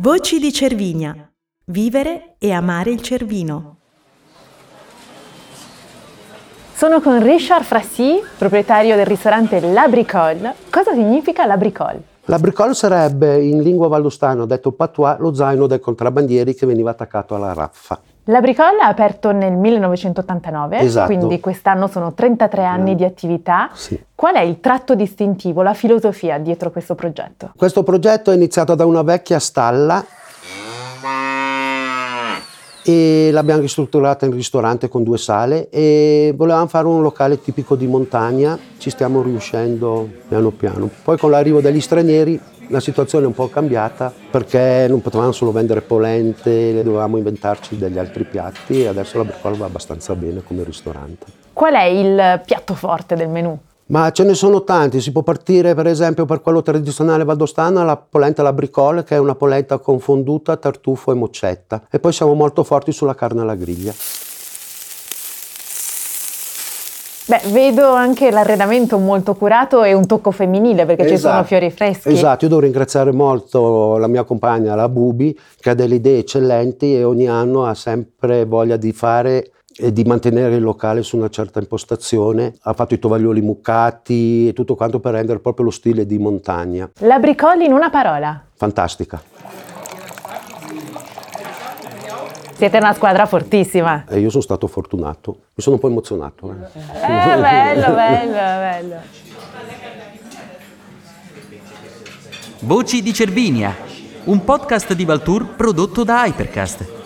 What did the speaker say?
Voci di Cervinia. Vivere e amare il Cervino. Sono con Richard Frassi, proprietario del ristorante La Bricole. Cosa significa La Bricole? La bricole sarebbe in lingua valdostana, detto patois, lo zaino del contrabbandieri che veniva attaccato alla raffa. La Bricole è aperto nel 1989, Esatto. quindi quest'anno sono 33 anni di attività. Sì. Qual è il tratto distintivo, la filosofia dietro questo progetto? Questo progetto è iniziato da una vecchia stalla e l'abbiamo ristrutturata in ristorante con due sale e volevamo fare un locale tipico di montagna, ci stiamo riuscendo piano piano. Poi con l'arrivo degli stranieri la situazione è un po' cambiata perché non potevamo solo vendere polente, dovevamo inventarci degli altri piatti e adesso la Bricol va abbastanza bene come ristorante. Qual è il piatto forte del menù? Ma ce ne sono tanti, si può partire per esempio per quello tradizionale valdostano, la polenta alla bricole che è una polenta con fonduta, tartufo e moccetta e poi siamo molto forti sulla carne alla griglia. Beh, vedo anche l'arredamento molto curato e un tocco femminile perché ci sono Esatto. fiori freschi. Esatto, io devo ringraziare molto la mia compagna, la Bubi, che ha delle idee eccellenti e ogni anno ha sempre voglia di fare e di mantenere il locale su una certa impostazione. Ha fatto i tovaglioli muccati e tutto quanto per rendere proprio lo stile di montagna. La Bricole in una parola. Fantastica. Siete una squadra fortissima. E io sono stato fortunato. Mi sono un po' emozionato. eh. Eh, bello, bello, bello. Voci di Cervinia, un podcast di Valtour prodotto da Hypercast.